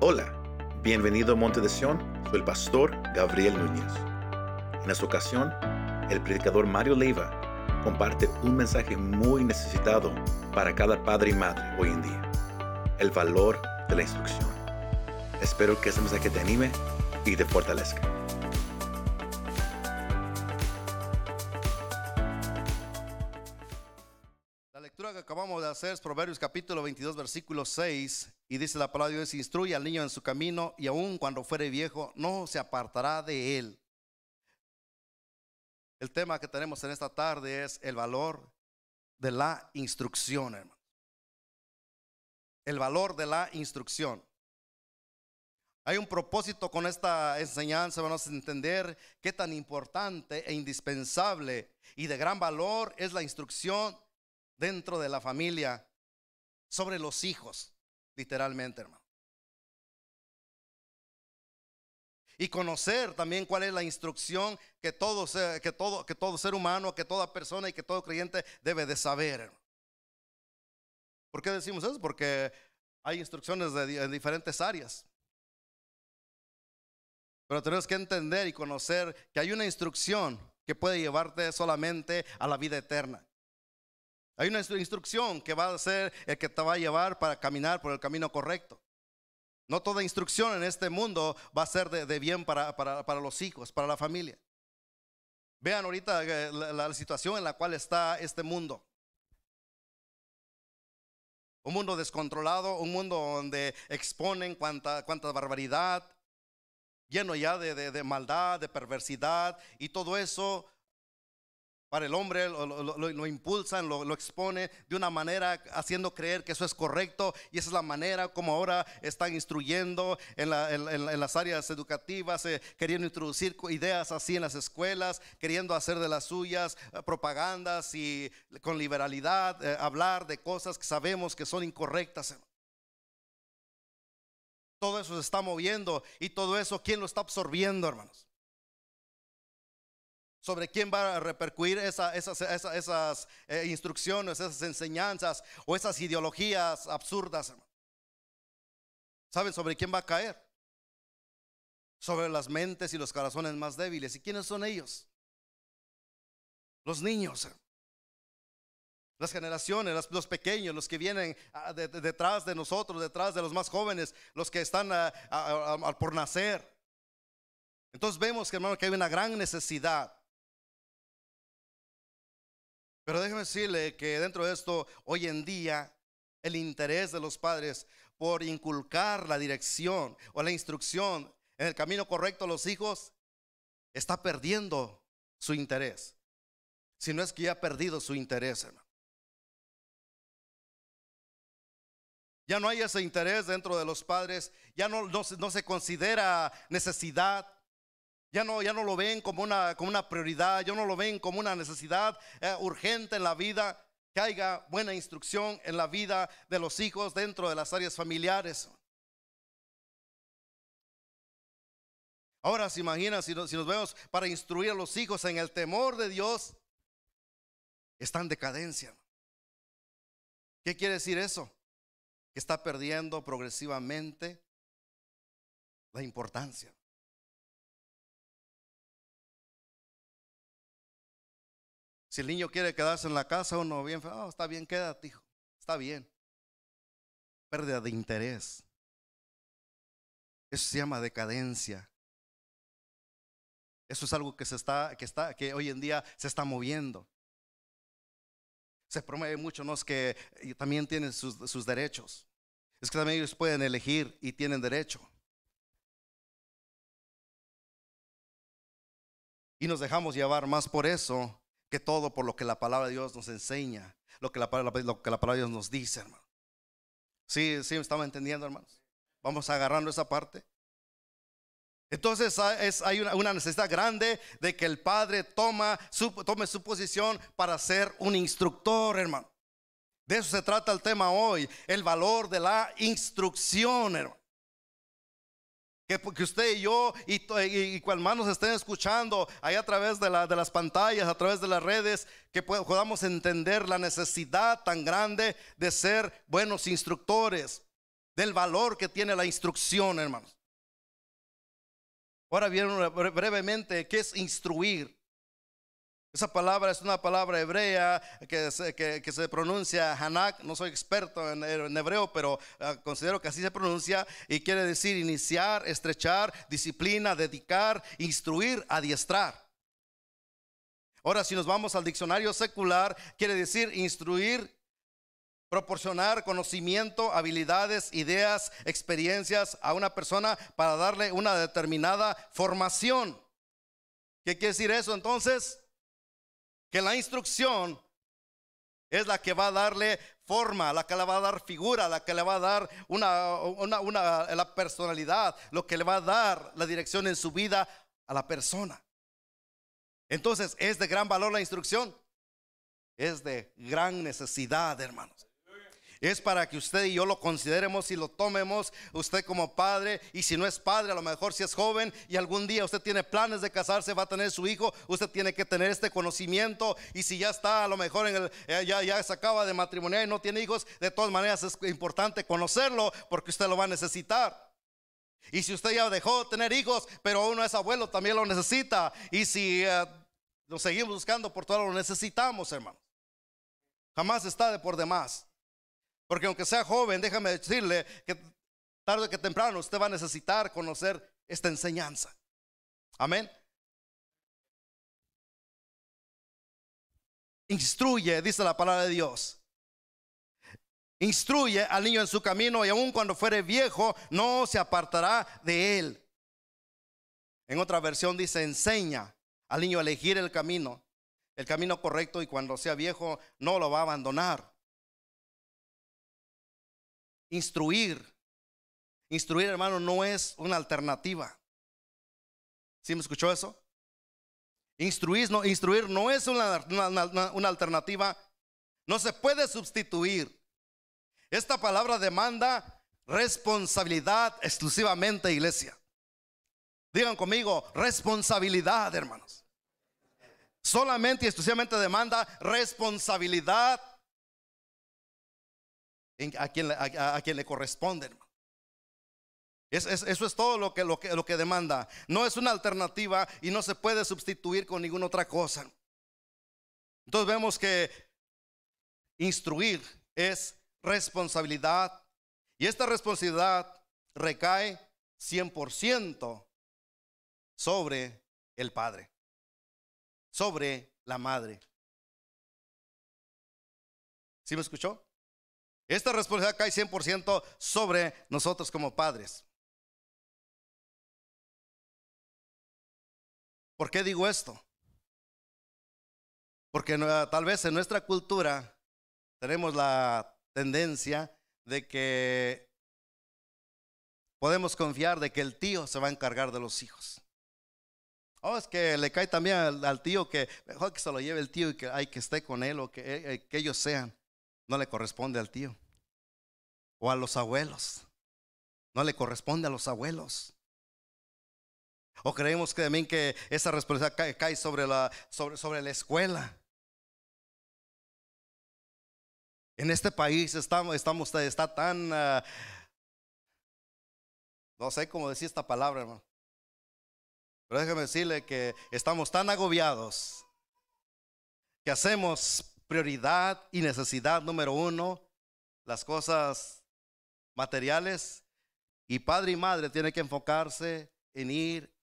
Hola, bienvenido a Monte de Sion, soy el pastor Gabriel Núñez. En esta ocasión, el predicador Mario Leiva comparte un mensaje muy necesitado para cada padre y madre hoy en día, el valor de la instrucción. Espero que este mensaje te anime y te fortalezca. Proverbios capítulo 22, versículo 6, y dice la palabra de Dios, instruye al niño en su camino, y aun cuando fuere viejo, no se apartará de él. El tema que tenemos en esta tarde es el valor de la instrucción, hermano. El valor de la instrucción. Hay un propósito con esta enseñanza, vamos a entender qué tan importante e indispensable y de gran valor es la instrucción dentro de la familia sobre los hijos, literalmente, hermano. Y conocer también cuál es la instrucción que todo, que todo, que todo ser humano, que toda persona y que todo creyente debe de saber. ¿Por qué decimos eso? Porque hay instrucciones de, en diferentes áreas. Pero tenemos que entender y conocer que hay una instrucción que puede llevarte solamente a la vida eterna. Hay una instru- instrucción que va a ser el que te va a llevar para caminar por el camino correcto. No toda instrucción en este mundo va a ser de, bien para, los hijos, para la familia. Vean ahorita eh, la, la situación en la cual está este mundo. Un mundo descontrolado, un mundo donde exponen cuánta, barbaridad, lleno ya de maldad, de perversidad y todo eso para el hombre lo, lo- lo- impulsan, lo, expone de una manera haciendo creer que eso es correcto y esa es la manera como ahora están instruyendo en, la- en- en- en las áreas educativas, eh, queriendo introducir ideas así en las escuelas, queriendo hacer de las suyas eh, propagandas y con liberalidad eh, hablar de cosas que sabemos que son incorrectas. Todo eso se está moviendo y todo eso, ¿quién lo está absorbiendo, hermanos? Sobre quién va a repercutir esa- esas, eh, instrucciones, esas enseñanzas o esas ideologías absurdas. ¿Saben sobre quién va a caer? Sobre las mentes y los corazones más débiles. ¿Y quiénes son ellos? Los niños. Las generaciones, los pequeños, los que vienen ah, de- de- detrás de nosotros, detrás de los más jóvenes, los que están ah, ah, ah, por nacer. Entonces vemos hermano que hay una gran necesidad pero déjeme decirle que dentro de esto, hoy en día, el interés de los padres por inculcar la dirección o la instrucción en el camino correcto a los hijos está perdiendo su interés. Si no es que ya ha perdido su interés, hermano. Ya no hay ese interés dentro de los padres, ya no, no, se- no se considera necesidad, ya no, ya no lo ven como una, como una prioridad, ya no lo ven como una necesidad eh, urgente en la vida, que haya buena instrucción en la vida de los hijos dentro de las áreas familiares. Ahora se imagina si nos, si nos vemos para instruir a los hijos en el temor de Dios, está en decadencia. ¿Qué quiere decir eso? Que está perdiendo progresivamente la importancia. Si el niño quiere quedarse en la casa, uno bien, "Oh, está bien, quédate, hijo, está bien. Pérdida de interés. Eso se llama decadencia. Eso es algo que se está, que está, que hoy en día se está moviendo. Se promueve mucho, no es que también tienen sus, sus derechos. Es que también ellos pueden elegir y tienen derecho. Y nos dejamos llevar más por eso que todo por lo que la palabra de Dios nos enseña, lo que la, lo que la palabra de Dios nos dice, hermano. Sí, sí, estaba entendiendo, hermanos. Vamos agarrando esa parte. Entonces hay- es- hay una, necesidad grande de que el padre toma tome su posición para ser un instructor, hermano. De eso se trata el tema hoy, el valor de la instrucción, hermano. Que, usted y yo y, y, y cual más nos estén escuchando ahí a través de, la- de las pantallas, a través de las redes, que pod- podamos entender la necesidad tan grande de ser buenos instructores, del valor que tiene la instrucción, hermanos. Ahora bien, brevemente, ¿qué es instruir? Esa palabra es una palabra hebrea que se, que, se pronuncia Hanak. No soy experto en, hebreo, pero ah, considero que así se pronuncia y quiere decir iniciar, estrechar, disciplina, dedicar, instruir, adiestrar. Ahora, si nos vamos al diccionario secular, quiere decir instruir, proporcionar conocimiento, habilidades, ideas, experiencias a una persona para darle una determinada formación. ¿Qué quiere decir eso entonces? Que la instrucción es la que va a darle forma, la que le va a dar figura, la que le va a dar una, una, la personalidad, lo que le va a dar la dirección en su vida a la persona. Entonces, ¿es de gran valor la instrucción? Es de gran necesidad, hermanos es para que usted y yo lo consideremos y lo tomemos, usted como padre, y si no es padre, a lo mejor si es joven y algún día usted tiene planes de casarse, va a tener su hijo, usted tiene que tener este conocimiento, y si ya está a lo mejor en el, eh, ya, ya se acaba de matrimoniar y no tiene hijos, de todas maneras es importante conocerlo porque usted lo va a necesitar. Y si usted ya dejó de tener hijos, pero uno es abuelo, también lo necesita. Y si eh, lo seguimos buscando por todo lo necesitamos, hermano. Jamás está de por demás. Porque aunque sea joven, déjame decirle que tarde que temprano usted va a necesitar conocer esta enseñanza. Amén. Instruye, dice la palabra de Dios. Instruye al niño en su camino y aun cuando fuere viejo no se apartará de él. En otra versión dice, enseña al niño a elegir el camino, el camino correcto y cuando sea viejo no lo va a abandonar. Instruir. Instruir, hermano, no es una alternativa. ¿Sí me escuchó eso? Instruir no, instruir no es una, una alternativa. No se puede sustituir. Esta palabra demanda responsabilidad exclusivamente, iglesia. Digan conmigo, responsabilidad, hermanos. Solamente y exclusivamente demanda responsabilidad a quien, a, quien le corresponde. eso es todo lo que, lo, que, lo que demanda. No es una alternativa y no se puede sustituir con ninguna otra cosa. Entonces vemos que instruir es responsabilidad y esta responsabilidad recae 100% sobre el padre, sobre la madre. ¿Sí me escuchó? Esta responsabilidad cae 100% sobre nosotros como padres. ¿Por qué digo esto? Porque tal vez en nuestra cultura tenemos la tendencia de que podemos confiar de que el tío se va a encargar de los hijos. Oh, es que le cae también al, tío que mejor que se lo lleve el tío y que hay que esté con él o que, eh, eh, que ellos sean no le corresponde al tío. O a los abuelos. No le corresponde a los abuelos. O creemos que también que esa responsabilidad cae, sobre, la, sobre, sobre la escuela. En este país estamos, estamos está tan, ah, no sé cómo decir esta palabra, hermano. Pero déjeme decirle que estamos tan agobiados que hacemos prioridad y necesidad número uno, las cosas materiales. Y padre y madre tienen que enfocarse en ir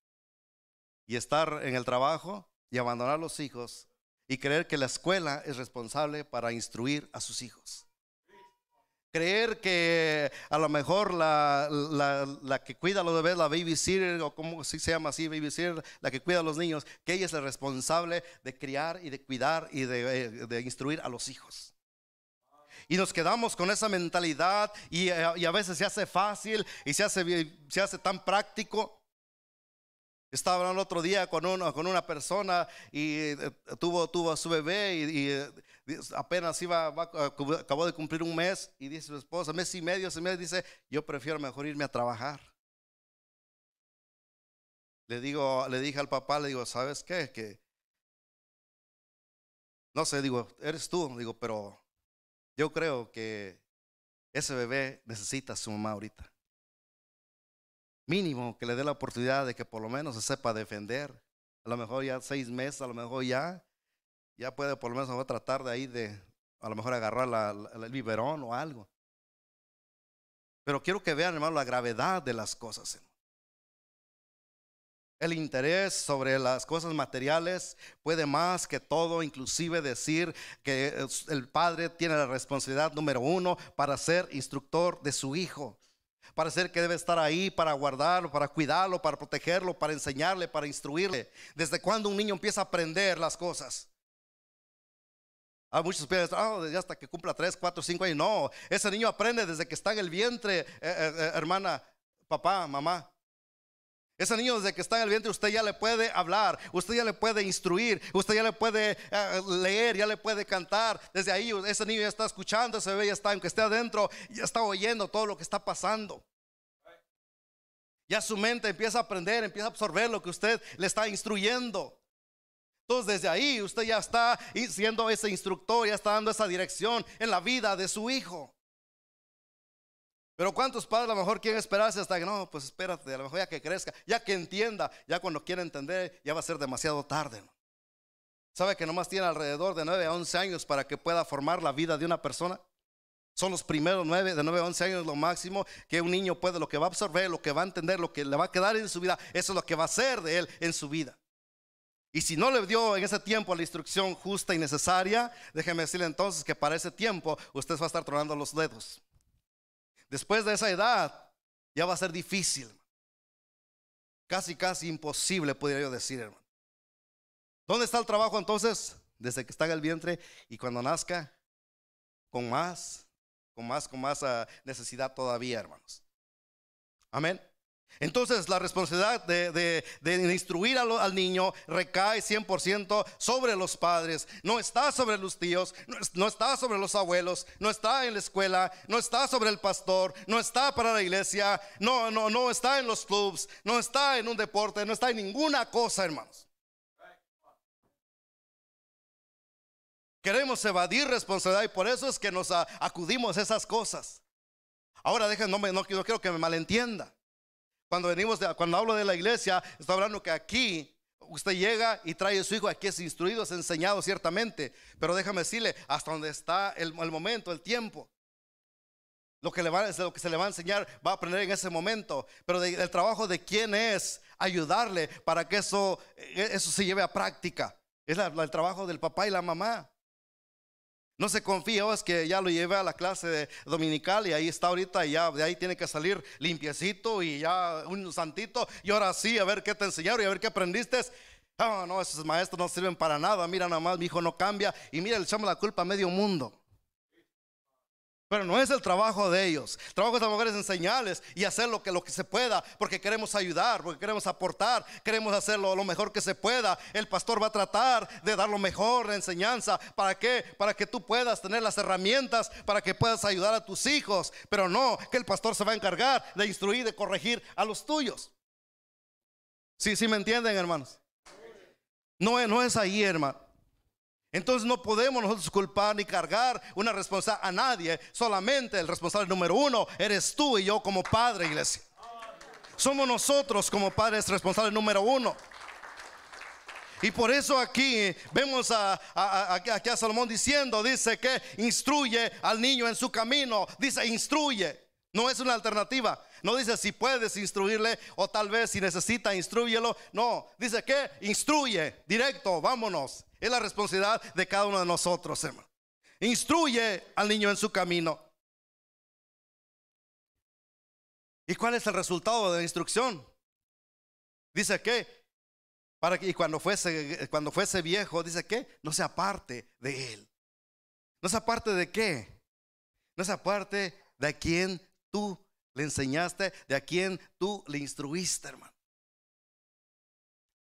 y estar en el trabajo y abandonar a los hijos y creer que la escuela es responsable para instruir a sus hijos. Creer que a lo mejor la, la, que cuida a los bebés, la babysitter, o como si se llama así, babysitter, la que cuida a los niños, que ella es la responsable de criar y de cuidar y de, eh, de instruir a los hijos. Y nos quedamos con esa mentalidad y, eh, y, a veces se hace fácil y se hace, se hace tan práctico. Estaba hablando otro día con, uno, con una persona y eh, tuvo, tuvo a su bebé y apenas iba, acabó de cumplir un mes y dice su esposa, mes y medio, ese mes dice, yo prefiero mejor irme a trabajar. Le digo, le dije al papá, le digo, ¿sabes qué? No sé, digo, eres tú, digo, pero yo creo que ese bebé necesita a su mamá ahorita. Mínimo que le dé la oportunidad de que por lo menos se sepa defender. A lo mejor ya seis meses, a lo mejor ya, ya puede por lo menos tratar de ahí de, a lo mejor agarrar el biberón o algo. Pero quiero que vean, hermano, la gravedad de las cosas. El interés sobre las cosas materiales puede más que todo, inclusive decir que el padre tiene la responsabilidad número uno para ser instructor de su hijo, para ser que debe estar ahí, para guardarlo, para cuidarlo, para protegerlo, para enseñarle, para instruirle. ¿Desde cuando un niño empieza a aprender las cosas? Hay muchos piensan, oh, hasta que cumpla 3, 4, 5 años. No, ese niño aprende desde que está en el vientre, eh, eh, eh, hermana, papá, mamá. Ese niño desde que está en el vientre usted ya le puede hablar, usted ya le puede instruir, usted ya le puede leer, ya le puede cantar. Desde ahí ese niño ya está escuchando, ese bebé ya está, aunque esté adentro, ya está oyendo todo lo que está pasando. Ya su mente empieza a aprender, empieza a absorber lo que usted le está instruyendo. Entonces desde ahí usted ya está siendo ese instructor, ya está dando esa dirección en la vida de su hijo. Pero cuántos padres a lo mejor quieren esperarse hasta que no, pues espérate, a lo mejor ya que crezca, ya que entienda, ya cuando quiera entender, ya va a ser demasiado tarde. ¿Sabe que nomás tiene alrededor de 9 a 11 años para que pueda formar la vida de una persona? Son los primeros 9, de 9 a 11 años lo máximo que un niño puede, lo que va a absorber, lo que va a entender, lo que le va a quedar en su vida, eso es lo que va a ser de él en su vida. Y si no le dio en ese tiempo la instrucción justa y necesaria, déjeme decirle entonces que para ese tiempo usted va a estar tronando los dedos. Después de esa edad, ya va a ser difícil. Casi, casi imposible, podría yo decir, hermano. ¿Dónde está el trabajo entonces? Desde que está en el vientre y cuando nazca, con más, con más, con más ah, necesidad todavía, hermanos. Amén. Entonces la responsabilidad de, instruir al, niño recae 100% sobre los padres, no está sobre los tíos, no, está sobre los abuelos, no está en la escuela, no está sobre el pastor, no está para la iglesia, no, no, no está en los clubs, no está en un deporte, no está en ninguna cosa, hermanos. Queremos evadir responsabilidad y por eso es que nos acudimos a esas cosas. Ahora déjenme, no, no quiero que me malentienda. Cuando venimos, cuando hablo de la iglesia, estoy hablando que aquí usted llega y trae a su hijo, aquí es instruido, es enseñado ciertamente, pero déjame decirle, hasta donde está el, momento, el tiempo. Lo que, le va, lo que se le va a enseñar va a aprender en ese momento, pero el trabajo de quién es ayudarle para que eso, e, eso se lleve a práctica. Es el trabajo del papá y la mamá. No se confía, oh, es que ya lo llevé a la clase de dominical y ahí está ahorita y ya de ahí tiene que salir limpiecito y ya un santito y ahora sí, a ver qué te enseñaron y a ver qué aprendiste. Ah, no, esos maestros no sirven para nada, mira nada más, mi hijo no cambia y mira, le echamos la culpa a medio mundo. Pero no es el trabajo de ellos. El trabajo de esta mujer es enseñarles y hacer lo que, lo que se pueda, porque queremos ayudar, porque queremos aportar, queremos hacerlo lo mejor que se pueda. El pastor va a tratar de dar lo mejor, la enseñanza. ¿Para qué? Para que tú puedas tener las herramientas, para que puedas ayudar a tus hijos. Pero no que el pastor se va a encargar de instruir, de corregir a los tuyos. Sí, sí me entienden, hermanos. No, no es ahí, hermano. Entonces no podemos nosotros culpar ni cargar una responsabilidad a nadie. Solamente el responsable número uno eres tú y yo como padre, iglesia. Somos nosotros como padres responsables número uno. Y por eso aquí vemos a, aquí a Salomón diciendo, dice que instruye al niño en su camino. Dice, instruye. No es una alternativa. No dice si puedes instruirle o tal vez si necesita, instruyelo. No, dice que instruye, directo, vámonos. Es la responsabilidad de cada uno de nosotros, hermano. Instruye al niño en su camino. ¿Y cuál es el resultado de la instrucción? Dice que para que y cuando fuese cuando fuese viejo, dice que no se aparte de él. No se aparte de qué? No se aparte de a quien tú le enseñaste, de a quien tú le instruiste, hermano.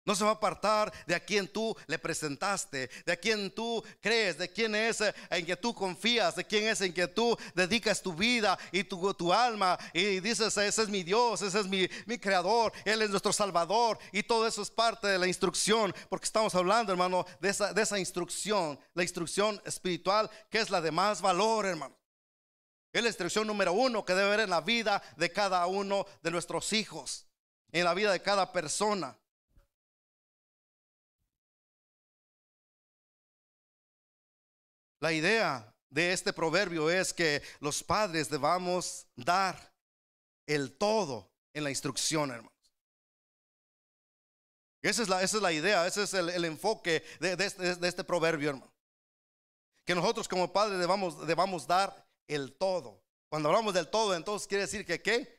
No se va a apartar de a quien tú le presentaste, de a quien tú crees, de quién es en que tú confías, de quién es en que tú dedicas tu vida y tu, tu alma y dices, ese es mi Dios, ese es mi, mi, creador, Él es nuestro Salvador y todo eso es parte de la instrucción, porque estamos hablando, hermano, de esa, de esa instrucción, la instrucción espiritual que es la de más valor, hermano. Es la instrucción número uno que debe haber en la vida de cada uno de nuestros hijos, en la vida de cada persona. La idea de este proverbio es que los padres debamos dar el todo en la instrucción, hermanos. Esa es la, idea, ese es el, enfoque este, de, este, proverbio, hermano. Que nosotros como padres debamos dar el todo. Cuando hablamos del todo, entonces quiere decir que ¿qué?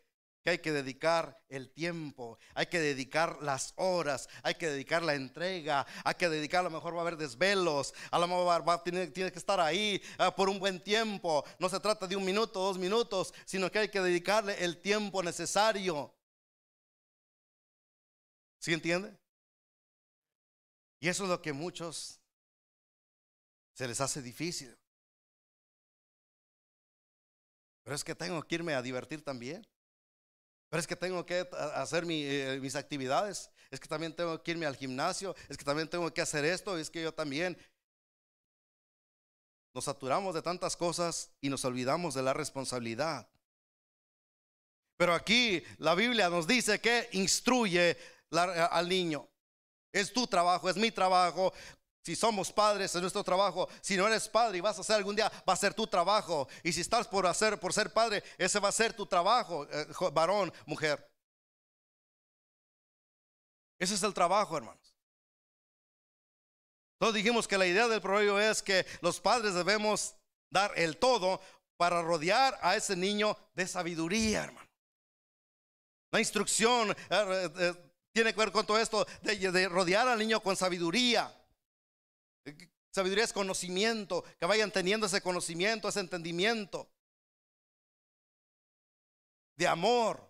Que hay que dedicar el tiempo, hay que dedicar las horas, hay que dedicar la entrega, hay que dedicar, a lo mejor va a haber desvelos, a lo mejor va, tiene, que estar ahí ah, por un buen tiempo. No se trata de un minuto, dos minutos, sino que hay que dedicarle el tiempo necesario. ¿Sí entiende? Y eso es lo que muchos se les hace difícil. Pero es que tengo que irme a divertir también. Pero es que tengo que hacer eh, mis actividades. Es que también tengo que irme al gimnasio. Es que también tengo que hacer esto. Es que yo también. Nos saturamos de tantas cosas y nos olvidamos de la responsabilidad. Pero aquí la Biblia nos dice que instruye al niño. Es tu trabajo, es mi trabajo. Si somos padres, es nuestro trabajo. Si no eres padre y vas a hacer algún día, va a ser tu trabajo. Y si estás por hacer, por ser padre, ese va a ser tu trabajo, eh, varón, mujer. Ese es el trabajo, hermanos. Entonces dijimos que la idea del proverbio es que los padres debemos dar el todo para rodear a ese niño de sabiduría, hermano. La instrucción eh, eh, tiene que ver con todo esto de rodear al niño con sabiduría. Sabiduría es conocimiento, que vayan teniendo ese conocimiento, ese entendimiento de amor,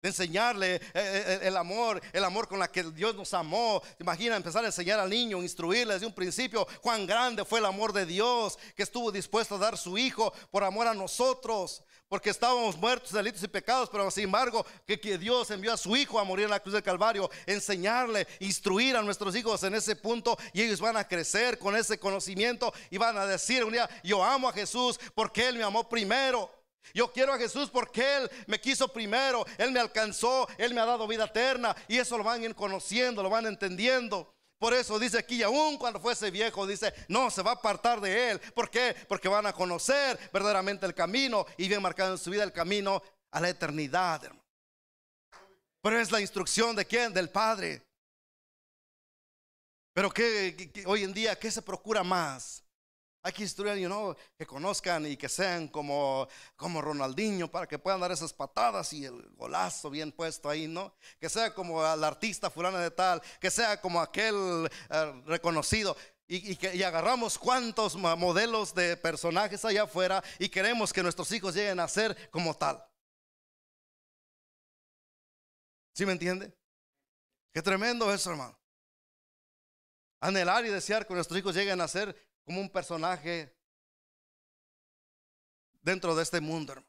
de enseñarle eh, eh, el amor, el amor con la que Dios nos amó. Imagina empezar a enseñar al niño, instruirle desde un principio cuán grande fue el amor de Dios, que estuvo dispuesto a dar su hijo por amor a nosotros, porque estábamos muertos, delitos y pecados, pero sin embargo que, que Dios envió a su hijo a morir en la cruz del Calvario, enseñarle, instruir a nuestros hijos en ese punto y ellos van a crecer con ese conocimiento y van a decir un día, yo amo a Jesús porque Él me amó primero. Yo quiero a Jesús porque Él me quiso primero, Él me alcanzó, Él me ha dado vida eterna y eso lo van conociendo, lo van entendiendo. Por eso dice aquí, aún cuando fuese viejo, dice, no, se va a apartar de Él. ¿Por qué? Porque van a conocer verdaderamente el camino y bien marcado en su vida el camino a la eternidad. Pero es la instrucción de quién? Del Padre. Pero que, hoy en día, ¿qué se procura más? Hay que instruir, you que conozcan y que sean como, como Ronaldinho para que puedan dar esas patadas y el golazo bien puesto ahí, ¿no? Que sea como el artista fulano de tal, que sea como aquel eh, reconocido. Y, que, y agarramos cuantos modelos de personajes allá afuera y queremos que nuestros hijos lleguen a ser como tal. ¿Sí me entiende? Qué tremendo eso, hermano. Anhelar y desear que nuestros hijos lleguen a ser como un personaje dentro de este mundo,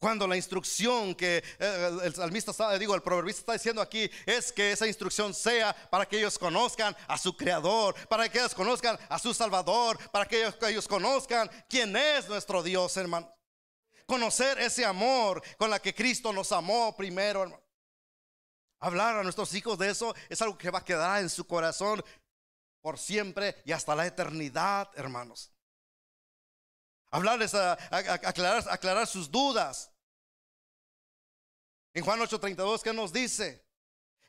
Cuando la instrucción que eh, el salmista está, digo, el proverbista está diciendo aquí es que esa instrucción sea para que ellos conozcan a su creador, para que ellos conozcan a su salvador, para que ellos, que ellos conozcan quién es nuestro Dios, hermano. Conocer ese amor con la que Cristo nos amó primero, hermano. Hablar a nuestros hijos de eso es algo que va a quedar en su corazón por siempre y hasta la eternidad, hermanos. Hablarles, a, aclarar, aclarar sus dudas. En Juan 8:32, ¿qué nos dice?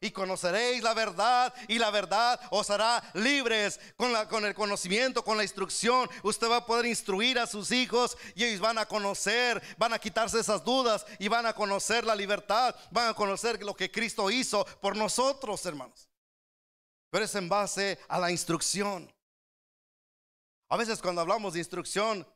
Y conoceréis la verdad y la verdad os hará libres con, la, con el conocimiento, con la instrucción. Usted va a poder instruir a sus hijos y ellos van a conocer, van a quitarse esas dudas y van a conocer la libertad, van a conocer lo que Cristo hizo por nosotros, hermanos pero es en base a la instrucción. A veces cuando hablamos de instrucción,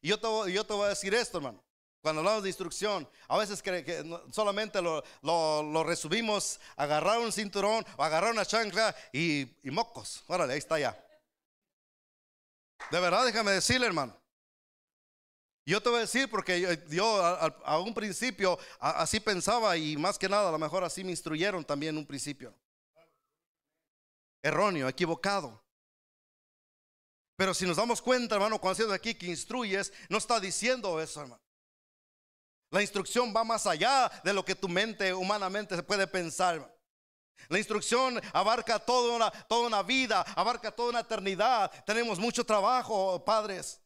y yo te, voy a decir esto, hermano, cuando hablamos de instrucción, a veces que, solamente lo, lo, resumimos, agarrar un cinturón o agarrar una chancla y, mocos. Órale, ahí está ya. De verdad, déjame decirle, hermano. Yo te voy a decir porque yo, a, un principio así pensaba y más que nada a lo mejor así me instruyeron también en un principio erróneo, equivocado. Pero si nos damos cuenta, hermano, cuando aquí que instruyes, no está diciendo eso, hermano. La instrucción va más allá de lo que tu mente humanamente se puede pensar. La instrucción abarca toda una, toda una vida, abarca toda una eternidad. Tenemos mucho trabajo, padres.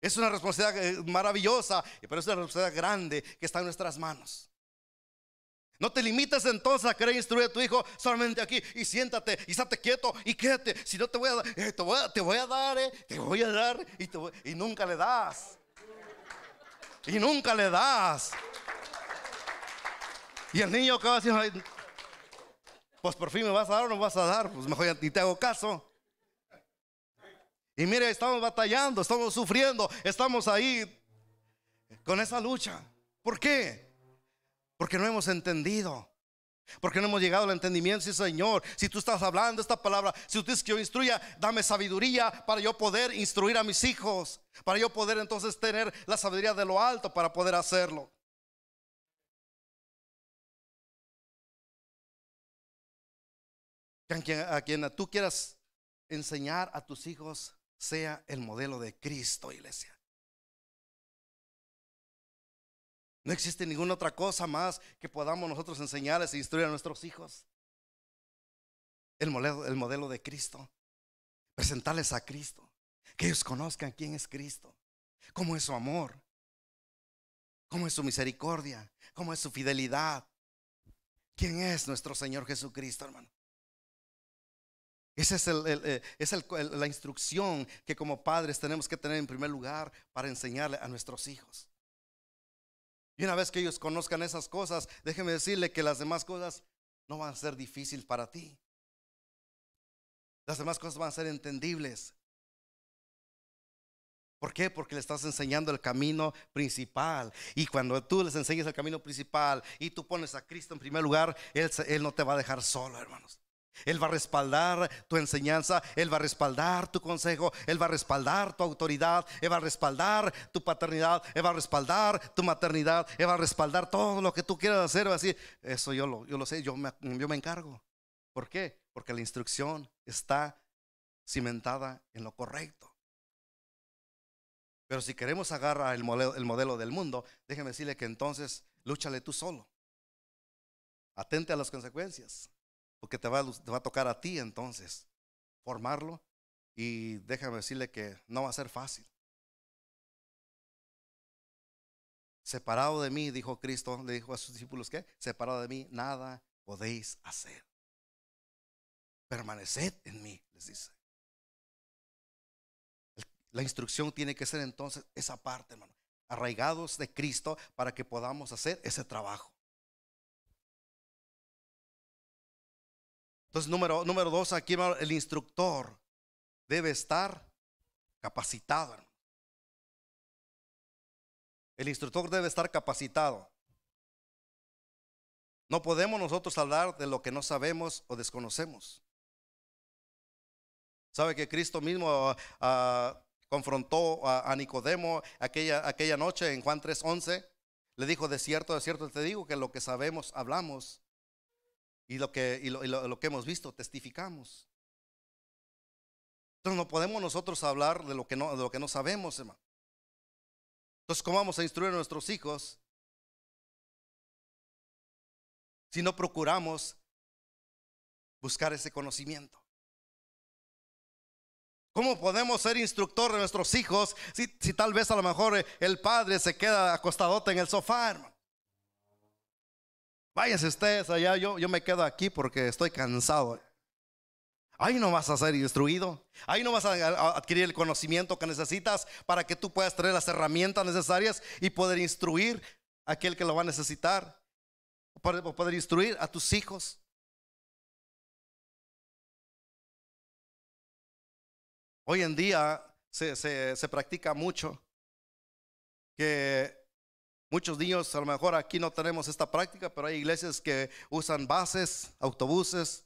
Es una responsabilidad eh, maravillosa, pero es una responsabilidad grande que está en nuestras manos. No te limites entonces a querer instruir a tu hijo solamente aquí y siéntate y estate quieto y quédate. Si no te voy a dar, eh, te, voy a, te dar, eh, te voy a dar y, y nunca le das. Y nunca le das. Y el niño acaba diciendo, pues por fin me vas a dar o no vas a dar, pues mejor ni te hago caso. Y mire, estamos batallando, estamos sufriendo, estamos ahí con esa lucha. ¿Por qué? Porque no hemos entendido. Porque no hemos llegado al entendimiento, sí Señor, si tú estás hablando esta palabra, si tú dices que yo instruya, dame sabiduría para yo poder instruir a mis hijos, para yo poder entonces tener la sabiduría de lo alto para poder hacerlo. A quien, a quien tú quieras enseñar a tus hijos sea el modelo de Cristo, iglesia. No existe ninguna otra cosa más que podamos nosotros enseñarles e instruir a nuestros hijos. El modelo, el modelo de Cristo. Presentarles a Cristo. Que ellos conozcan quién es Cristo. Cómo es su amor. Cómo es su misericordia. Cómo es su fidelidad. ¿Quién es nuestro Señor Jesucristo, hermano? Esa es, eh, es la instrucción que como padres tenemos que tener en primer lugar para enseñarle a nuestros hijos. Y una vez que ellos conozcan esas cosas, déjeme decirle que las demás cosas no van a ser difíciles para ti. Las demás cosas van a ser entendibles. ¿Por qué? Porque le estás enseñando el camino principal. Y cuando tú les enseñas el camino principal y tú pones a Cristo en primer lugar, Él, él no te va a dejar solo, hermanos. Él va a respaldar tu enseñanza, Él va a respaldar tu consejo, Él va a respaldar tu autoridad, Él va a respaldar tu paternidad, Él va a respaldar tu maternidad, Él va a respaldar todo lo que tú quieras hacer. Va a decir, eso yo lo, yo lo sé, yo me, yo me encargo. ¿Por qué? Porque la instrucción está cimentada en lo correcto. Pero si queremos agarrar el modelo, el modelo del mundo, déjeme decirle que entonces lúchale tú solo. Atente a las consecuencias. Porque te va, a tocar a ti entonces formarlo. Y déjame decirle que no va a ser fácil. Separado de mí, dijo Cristo, le dijo a sus discípulos que, separado de mí, nada podéis hacer. Permaneced en mí, les dice. La instrucción tiene que ser entonces esa parte, hermano. Arraigados de Cristo para que podamos hacer ese trabajo. Entonces, número, número dos, aquí el instructor debe estar capacitado. El instructor debe estar capacitado. No podemos nosotros hablar de lo que no sabemos o desconocemos. ¿Sabe que Cristo mismo ah, confrontó a, Nicodemo aquella, aquella noche en Juan 3:11? Le dijo, de cierto, de cierto te digo que lo que sabemos hablamos y lo que, lo, que hemos visto testificamos. Entonces no podemos nosotros hablar de lo que no, de lo que no sabemos, hermano. Entonces, ¿cómo vamos a instruir a nuestros hijos si no procuramos buscar ese conocimiento? ¿Cómo podemos ser instructor de nuestros hijos si, si, tal vez a lo mejor el padre se queda acostadote en el sofá, hermano? Váyanse ustedes allá, yo, yo me quedo aquí porque estoy cansado. Ahí no vas a ser instruido. Ahí no vas a adquirir el conocimiento que necesitas para que tú puedas tener las herramientas necesarias y poder instruir a aquel que lo va a necesitar. Para poder instruir a tus hijos. Hoy en día se, se practica mucho que Muchos niños, a lo mejor aquí no tenemos esta práctica, pero hay iglesias que usan bases, autobuses,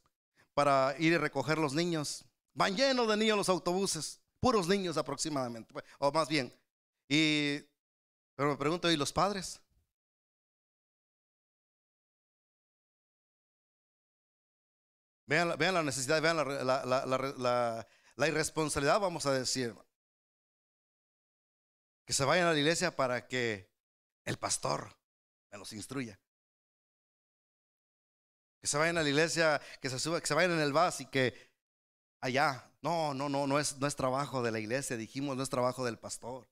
para ir y recoger los niños. Van llenos de niños los autobuses, puros niños aproximadamente, o más bien. Y, pero me pregunto, ¿y los padres? Vean, vean la necesidad, vean la, la irresponsabilidad, vamos a decir, que se vayan a la iglesia para que el pastor me los instruya. Que se vayan a la iglesia, que se suba, que se vayan en el bus y que allá. No, no, no, no es, no es trabajo de la iglesia, dijimos, no es trabajo del pastor.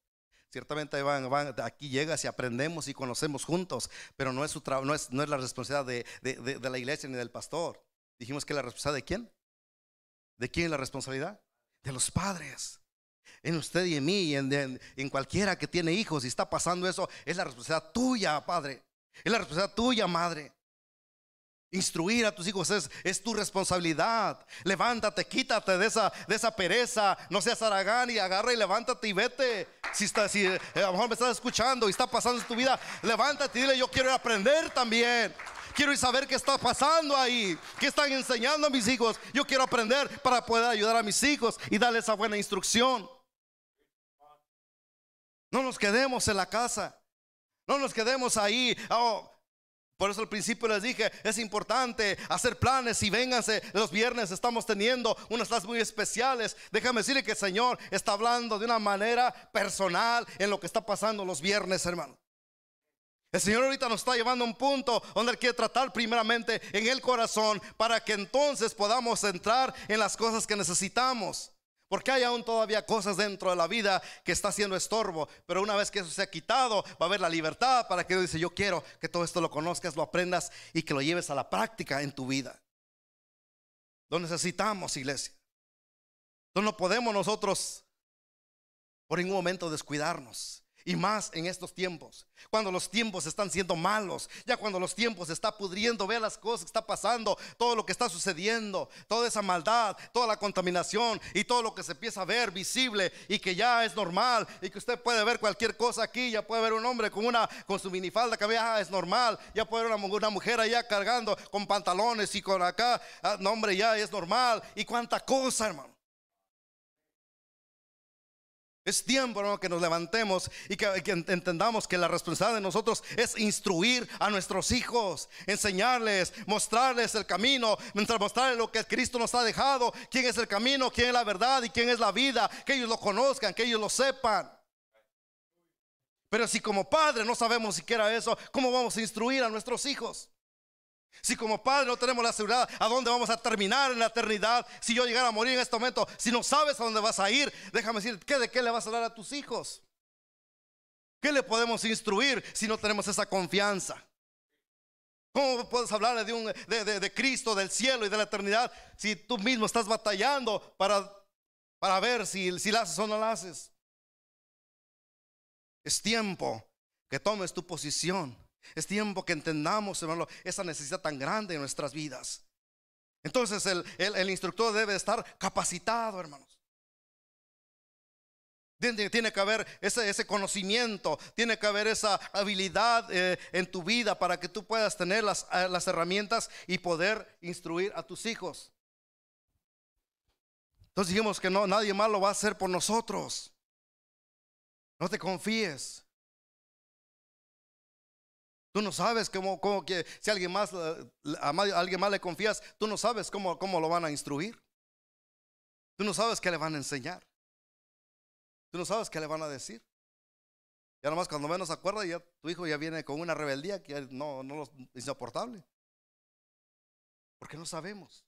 Ciertamente van, van, aquí llegas y aprendemos y conocemos juntos, pero no es, su no es, no es la responsabilidad de, de, de, la iglesia ni del pastor. Dijimos que la responsabilidad de quién? ¿De quién es la responsabilidad? De los padres. En usted y en mí y en, en cualquiera que tiene hijos y está pasando eso, es la responsabilidad tuya, padre. Es la responsabilidad tuya, madre. Instruir a tus hijos es, es, tu responsabilidad. Levántate, quítate de esa, de esa pereza. No seas aragán y agarra y levántate y vete. Si, está, si eh, a lo mejor me estás escuchando y está pasando en tu vida, levántate y dile: Yo quiero aprender también. Quiero saber qué está pasando ahí, qué están enseñando a mis hijos. Yo quiero aprender para poder ayudar a mis hijos y darles esa buena instrucción. No nos quedemos en la casa. No nos quedemos ahí. Oh, por eso al principio les dije, es importante hacer planes y vénganse. Los viernes estamos teniendo unas clases muy especiales. Déjame decirle que el Señor está hablando de una manera personal en lo que está pasando los viernes, hermano. El Señor ahorita nos está llevando a un punto donde Él quiere tratar primeramente en el corazón para que entonces podamos entrar en las cosas que necesitamos. Porque hay aún todavía cosas dentro de la vida que está haciendo estorbo. Pero una vez que eso se ha quitado, va a haber la libertad para que Dios dice, yo quiero que todo esto lo conozcas, lo aprendas y que lo lleves a la práctica en tu vida. Lo necesitamos, iglesia. No podemos nosotros por ningún momento descuidarnos. Y más en estos tiempos, cuando los tiempos están siendo malos, ya cuando los tiempos se está pudriendo, vea las cosas que está pasando, todo lo que está sucediendo, toda esa maldad, toda la contaminación y todo lo que se empieza a ver visible y que ya es normal y que usted puede ver cualquier cosa aquí, ya puede ver un hombre con una con su minifalda que vea, es normal, ya puede ver una, una mujer allá cargando con pantalones y con acá, ah, no hombre, ya es normal y cuánta cosa, hermano. Es tiempo que nos levantemos y que, entendamos que la responsabilidad de nosotros es instruir a nuestros hijos, enseñarles, mostrarles el camino, mientras mostrarles lo que Cristo nos ha dejado, quién es el camino, quién es la verdad y quién es la vida, que ellos lo conozcan, que ellos lo sepan. Pero si como padre no sabemos siquiera eso, ¿cómo vamos a instruir a nuestros hijos? Si como padre no tenemos la seguridad a dónde vamos a terminar en la eternidad, si yo llegara a morir en este momento, si no sabes a dónde vas a ir, déjame decir, ¿qué de qué le vas a dar a tus hijos? ¿Qué le podemos instruir si no tenemos esa confianza? ¿Cómo puedes hablarle de, un, de, Cristo, del cielo y de la eternidad si tú mismo estás batallando para, para ver si, si la haces o no la haces? Es tiempo que tomes tu posición es tiempo que entendamos, hermano, esa necesidad tan grande en nuestras vidas. Entonces el, instructor debe estar capacitado, hermanos. Tiene que haber ese, conocimiento, tiene que haber esa habilidad eh, en tu vida para que tú puedas tener las, eh, las herramientas y poder instruir a tus hijos. Entonces dijimos que no, nadie más lo va a hacer por nosotros. No te confíes. Tú no sabes cómo, cómo que si alguien más, a alguien más le confías, tú no sabes cómo, cómo lo van a instruir. Tú no sabes qué le van a enseñar. Tú no sabes qué le van a decir. Ya nomás cuando menos acuerda, ya tu hijo ya viene con una rebeldía que no, no es insoportable. Porque no sabemos.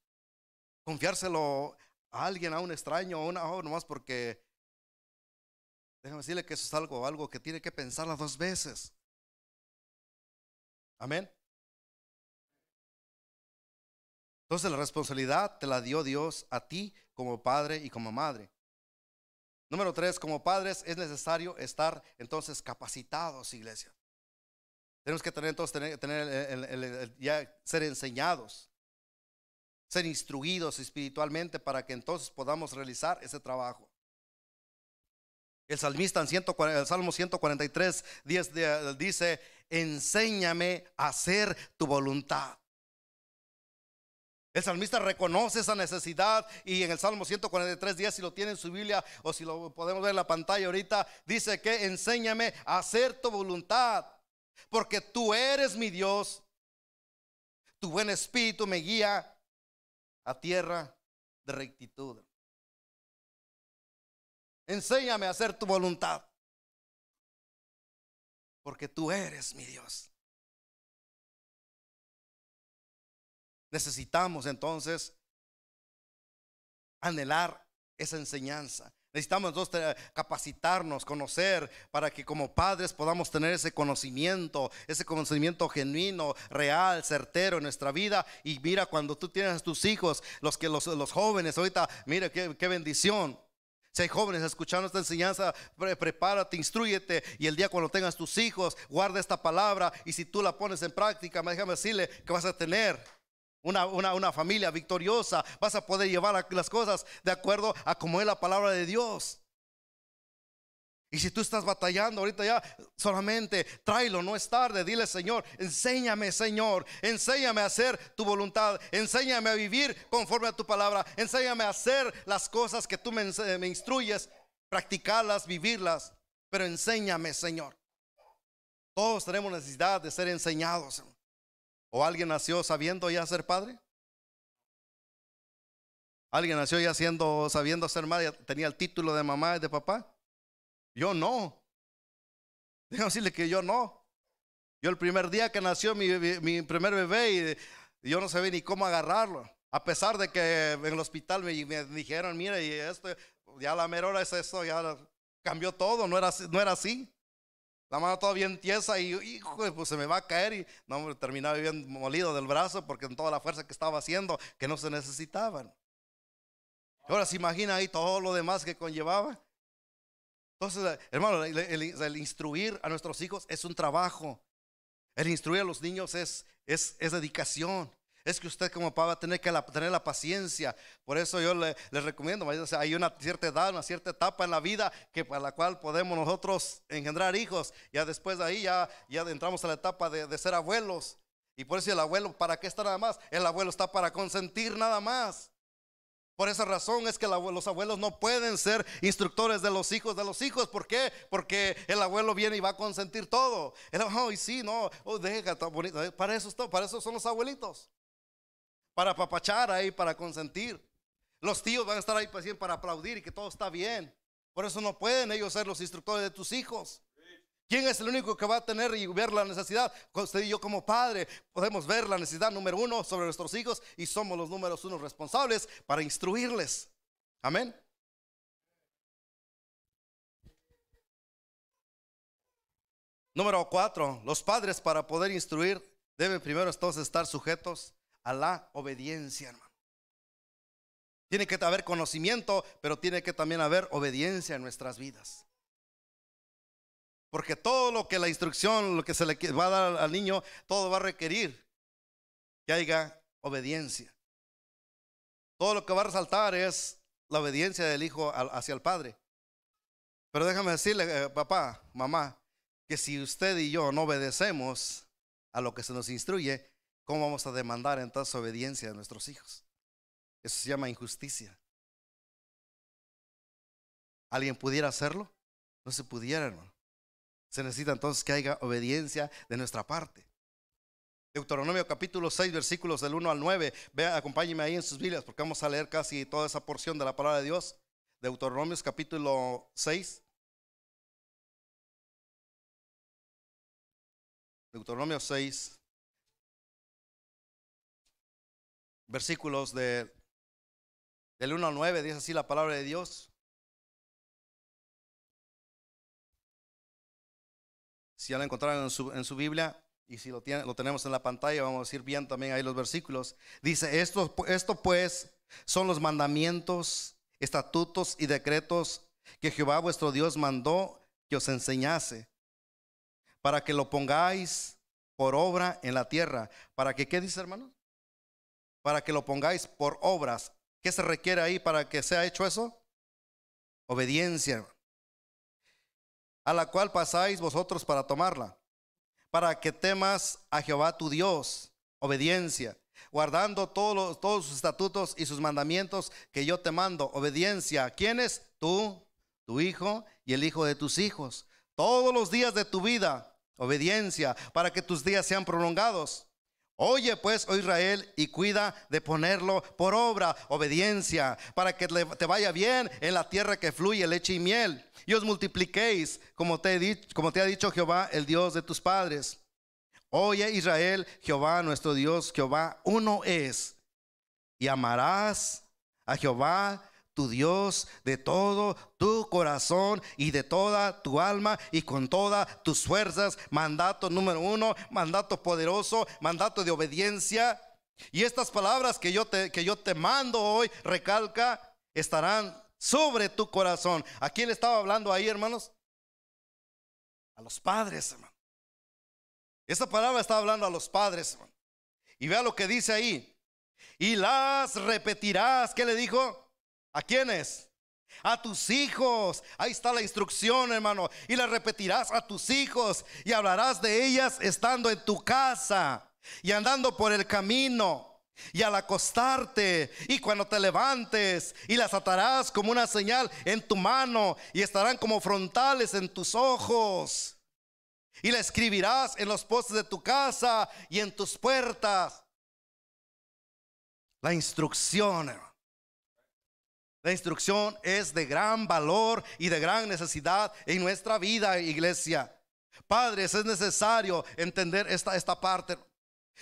Confiárselo a alguien, a un extraño, a una, oh, nomás porque déjame decirle que eso es algo, algo que tiene que pensarla dos veces. Amén. Entonces la responsabilidad te la dio Dios a ti como padre y como madre. Número tres, como padres es necesario estar entonces capacitados, iglesia. Tenemos que tener entonces tener, ya ser enseñados, ser instruidos espiritualmente para que entonces podamos realizar ese trabajo. El salmista en el Salmo 143, 10 dice, enséñame a hacer tu voluntad. El salmista reconoce esa necesidad y en el Salmo 143, 10, si lo tiene en su Biblia o si lo podemos ver en la pantalla ahorita, dice que enséñame a hacer tu voluntad, porque tú eres mi Dios, tu buen espíritu me guía a tierra de rectitud. Enséñame a hacer tu voluntad. Porque tú eres mi Dios. Necesitamos entonces anhelar esa enseñanza. Necesitamos entonces capacitarnos, conocer, para que como padres podamos tener ese conocimiento, ese conocimiento genuino, real, certero en nuestra vida. Y mira, cuando tú tienes a tus hijos, los que los, jóvenes, ahorita, mira qué, bendición. Hay jóvenes escuchando esta enseñanza, prepárate, instruyete y el día cuando tengas tus hijos, guarda esta palabra y si tú la pones en práctica, déjame decirle que vas a tener una, familia victoriosa, vas a poder llevar las cosas de acuerdo a como es la palabra de Dios. Y si tú estás batallando ahorita ya, solamente tráelo, no es tarde. Dile, Señor, enséñame, Señor, enséñame a hacer tu voluntad, enséñame a vivir conforme a tu palabra, enséñame a hacer las cosas que tú me, me instruyes, practicarlas, vivirlas. Pero enséñame, Señor. Todos tenemos necesidad de ser enseñados. ¿O alguien nació sabiendo ya ser padre? ¿Alguien nació ya siendo, sabiendo ser madre? ¿Tenía el título de mamá y de papá? Yo no. Déjame decirle que yo no. Yo el primer día que nació mi, mi, primer bebé y yo no sabía ni cómo agarrarlo. A pesar de que en el hospital me, dijeron, mira, y esto, ya la mera hora es esto, ya cambió todo, no era, no era así. La mano toda bien y hijo, pues se me va a caer y no terminaba bien molido del brazo porque en toda la fuerza que estaba haciendo que no se necesitaban. Ahora se imagina ahí todo lo demás que conllevaba. Entonces, hermano, el, instruir a nuestros hijos es un trabajo. El instruir a los niños es, es, es dedicación es que usted como papá va a tener que tener la paciencia. Por eso yo le, recomiendo, hay una cierta edad, una cierta etapa en la vida que para la cual podemos nosotros engendrar hijos. Ya después de ahí ya, ya entramos a la etapa de, ser abuelos. Y por eso el abuelo, ¿para qué está nada más? El abuelo está para consentir nada más. Por esa razón es que los abuelos no pueden ser instructores de los hijos de los hijos. ¿Por qué? Porque el abuelo viene y va a consentir todo. El, oh, sí, no, oh, deja, bonito. Para eso, para eso son los abuelitos para papachar ahí, para consentir. Los tíos van a estar ahí pues, para aplaudir y que todo está bien. Por eso no pueden ellos ser los instructores de tus hijos. ¿Quién es el único que va a tener y ver la necesidad? Usted y yo como padre podemos ver la necesidad número uno sobre nuestros hijos y somos los números uno responsables para instruirles. Amén. Número cuatro, los padres para poder instruir deben primero entonces estar sujetos a la obediencia, hermano. Tiene que haber conocimiento, pero tiene que también haber obediencia en nuestras vidas. Porque todo lo que la instrucción, lo que se le va a dar al niño, todo va a requerir que haya obediencia. Todo lo que va a resaltar es la obediencia del hijo hacia el padre. Pero déjame decirle, eh, papá, mamá, que si usted y yo no obedecemos a lo que se nos instruye, ¿Cómo vamos a demandar entonces obediencia a nuestros hijos? Eso se llama injusticia. ¿Alguien pudiera hacerlo? No se pudiera, hermano. Se necesita entonces que haya obediencia de nuestra parte. Deuteronomio capítulo 6, versículos del 1 al 9. Vea, acompáñenme ahí en sus Biblias porque vamos a leer casi toda esa porción de la palabra de Dios. Deuteronomio capítulo 6. Deuteronomio 6, versículos de, del 1 al 9, dice así la palabra de Dios. Si ya lo encontraron en su, en su Biblia y si lo, tiene, lo tenemos en la pantalla, vamos a ir bien también ahí los versículos. Dice, esto, esto pues son los mandamientos, estatutos y decretos que Jehová vuestro Dios mandó que os enseñase, para que lo pongáis por obra en la tierra. ¿Para que qué dice hermanos? para que lo pongáis por obras. ¿Qué se requiere ahí para que sea hecho eso? Obediencia. A la cual pasáis vosotros para tomarla. Para que temas a Jehová tu Dios. Obediencia. Guardando todos, todos sus estatutos y sus mandamientos que yo te mando. Obediencia. ¿Quiénes? Tú, tu hijo y el hijo de tus hijos. Todos los días de tu vida. Obediencia. Para que tus días sean prolongados Oye pues, oh Israel, y cuida de ponerlo por obra, obediencia, para que te vaya bien en la tierra que fluye leche y miel. Y os multipliquéis, como te, como te ha dicho Jehová, el Dios de tus padres. Oye Israel, Jehová nuestro Dios, Jehová uno es. Y amarás a Jehová tu Dios de todo tu corazón y de toda tu alma y con todas tus fuerzas. Mandato número uno, mandato poderoso, mandato de obediencia. Y estas palabras que yo te, que yo te mando hoy, recalca, estarán sobre tu corazón. ¿A quién le estaba hablando ahí, hermanos? A los padres, hermano. Esta palabra está hablando a los padres. Y vea lo que dice ahí. Y las repetirás. ¿Qué le dijo? ¿A quiénes? A tus hijos. Ahí está la instrucción, hermano. Y las repetirás a tus hijos. Y hablarás de ellas estando en tu casa y andando por el camino. Y al acostarte y cuando te levantes y las atarás como una señal en tu mano y estarán como frontales en tus ojos. Y la escribirás en los postes de tu casa y en tus puertas. La instrucción, hermano. La instrucción es de gran valor y de gran necesidad en nuestra vida, iglesia. Padres, es necesario entender esta, esta parte.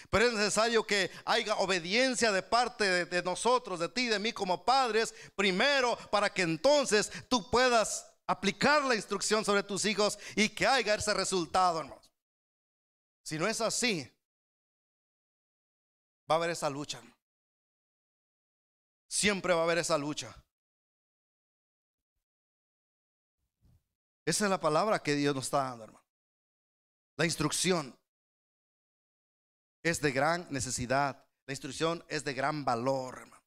Pero es necesario que haya obediencia de parte de, nosotros, de ti, de mí como padres, primero para que entonces tú puedas aplicar la instrucción sobre tus hijos y que haya ese resultado. Si no es así, va a haber esa lucha. Siempre va a haber esa lucha. Esa es la palabra que Dios nos está dando, hermano. La instrucción es de gran necesidad. La instrucción es de gran valor, hermano.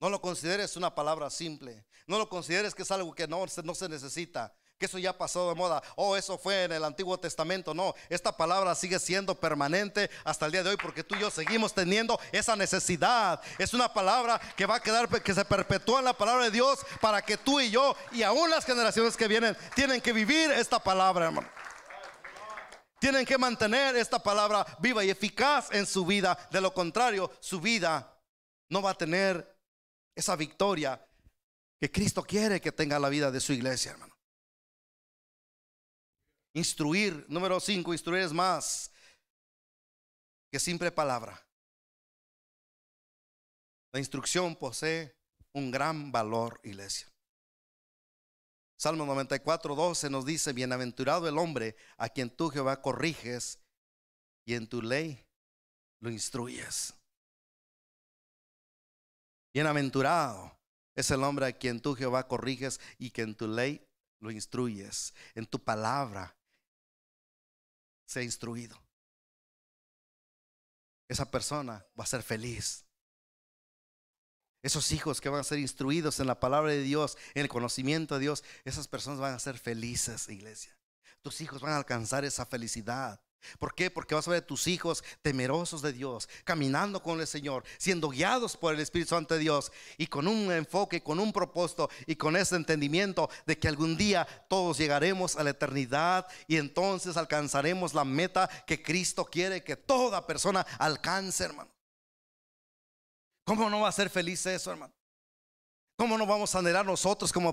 No lo consideres una palabra simple. No lo consideres que es algo que no, no se necesita. Que eso ya pasó de moda. Oh, eso fue en el Antiguo Testamento. No, esta palabra sigue siendo permanente hasta el día de hoy porque tú y yo seguimos teniendo esa necesidad. Es una palabra que va a quedar, que se perpetúa en la palabra de Dios para que tú y yo y aún las generaciones que vienen tienen que vivir esta palabra, hermano. Tienen que mantener esta palabra viva y eficaz en su vida. De lo contrario, su vida no va a tener esa victoria que Cristo quiere que tenga la vida de su iglesia, hermano. Instruir, número cinco, instruir es más que simple palabra. La instrucción posee un gran valor, iglesia. Salmo 94, 12 nos dice, bienaventurado el hombre a quien tú Jehová corriges y en tu ley lo instruyes. Bienaventurado es el hombre a quien tú Jehová corriges y que en tu ley lo instruyes. En tu palabra se ha instruido. Esa persona va a ser feliz. Esos hijos que van a ser instruidos en la palabra de Dios, en el conocimiento de Dios, esas personas van a ser felices, iglesia. Tus hijos van a alcanzar esa felicidad. ¿Por qué? Porque vas a ver a tus hijos temerosos de Dios, caminando con el Señor, siendo guiados por el Espíritu Santo de Dios y con un enfoque, con un propósito y con ese entendimiento de que algún día todos llegaremos a la eternidad y entonces alcanzaremos la meta que Cristo quiere que toda persona alcance, hermano. ¿Cómo no va a ser feliz eso, hermano? ¿Cómo no vamos a anhelar nosotros como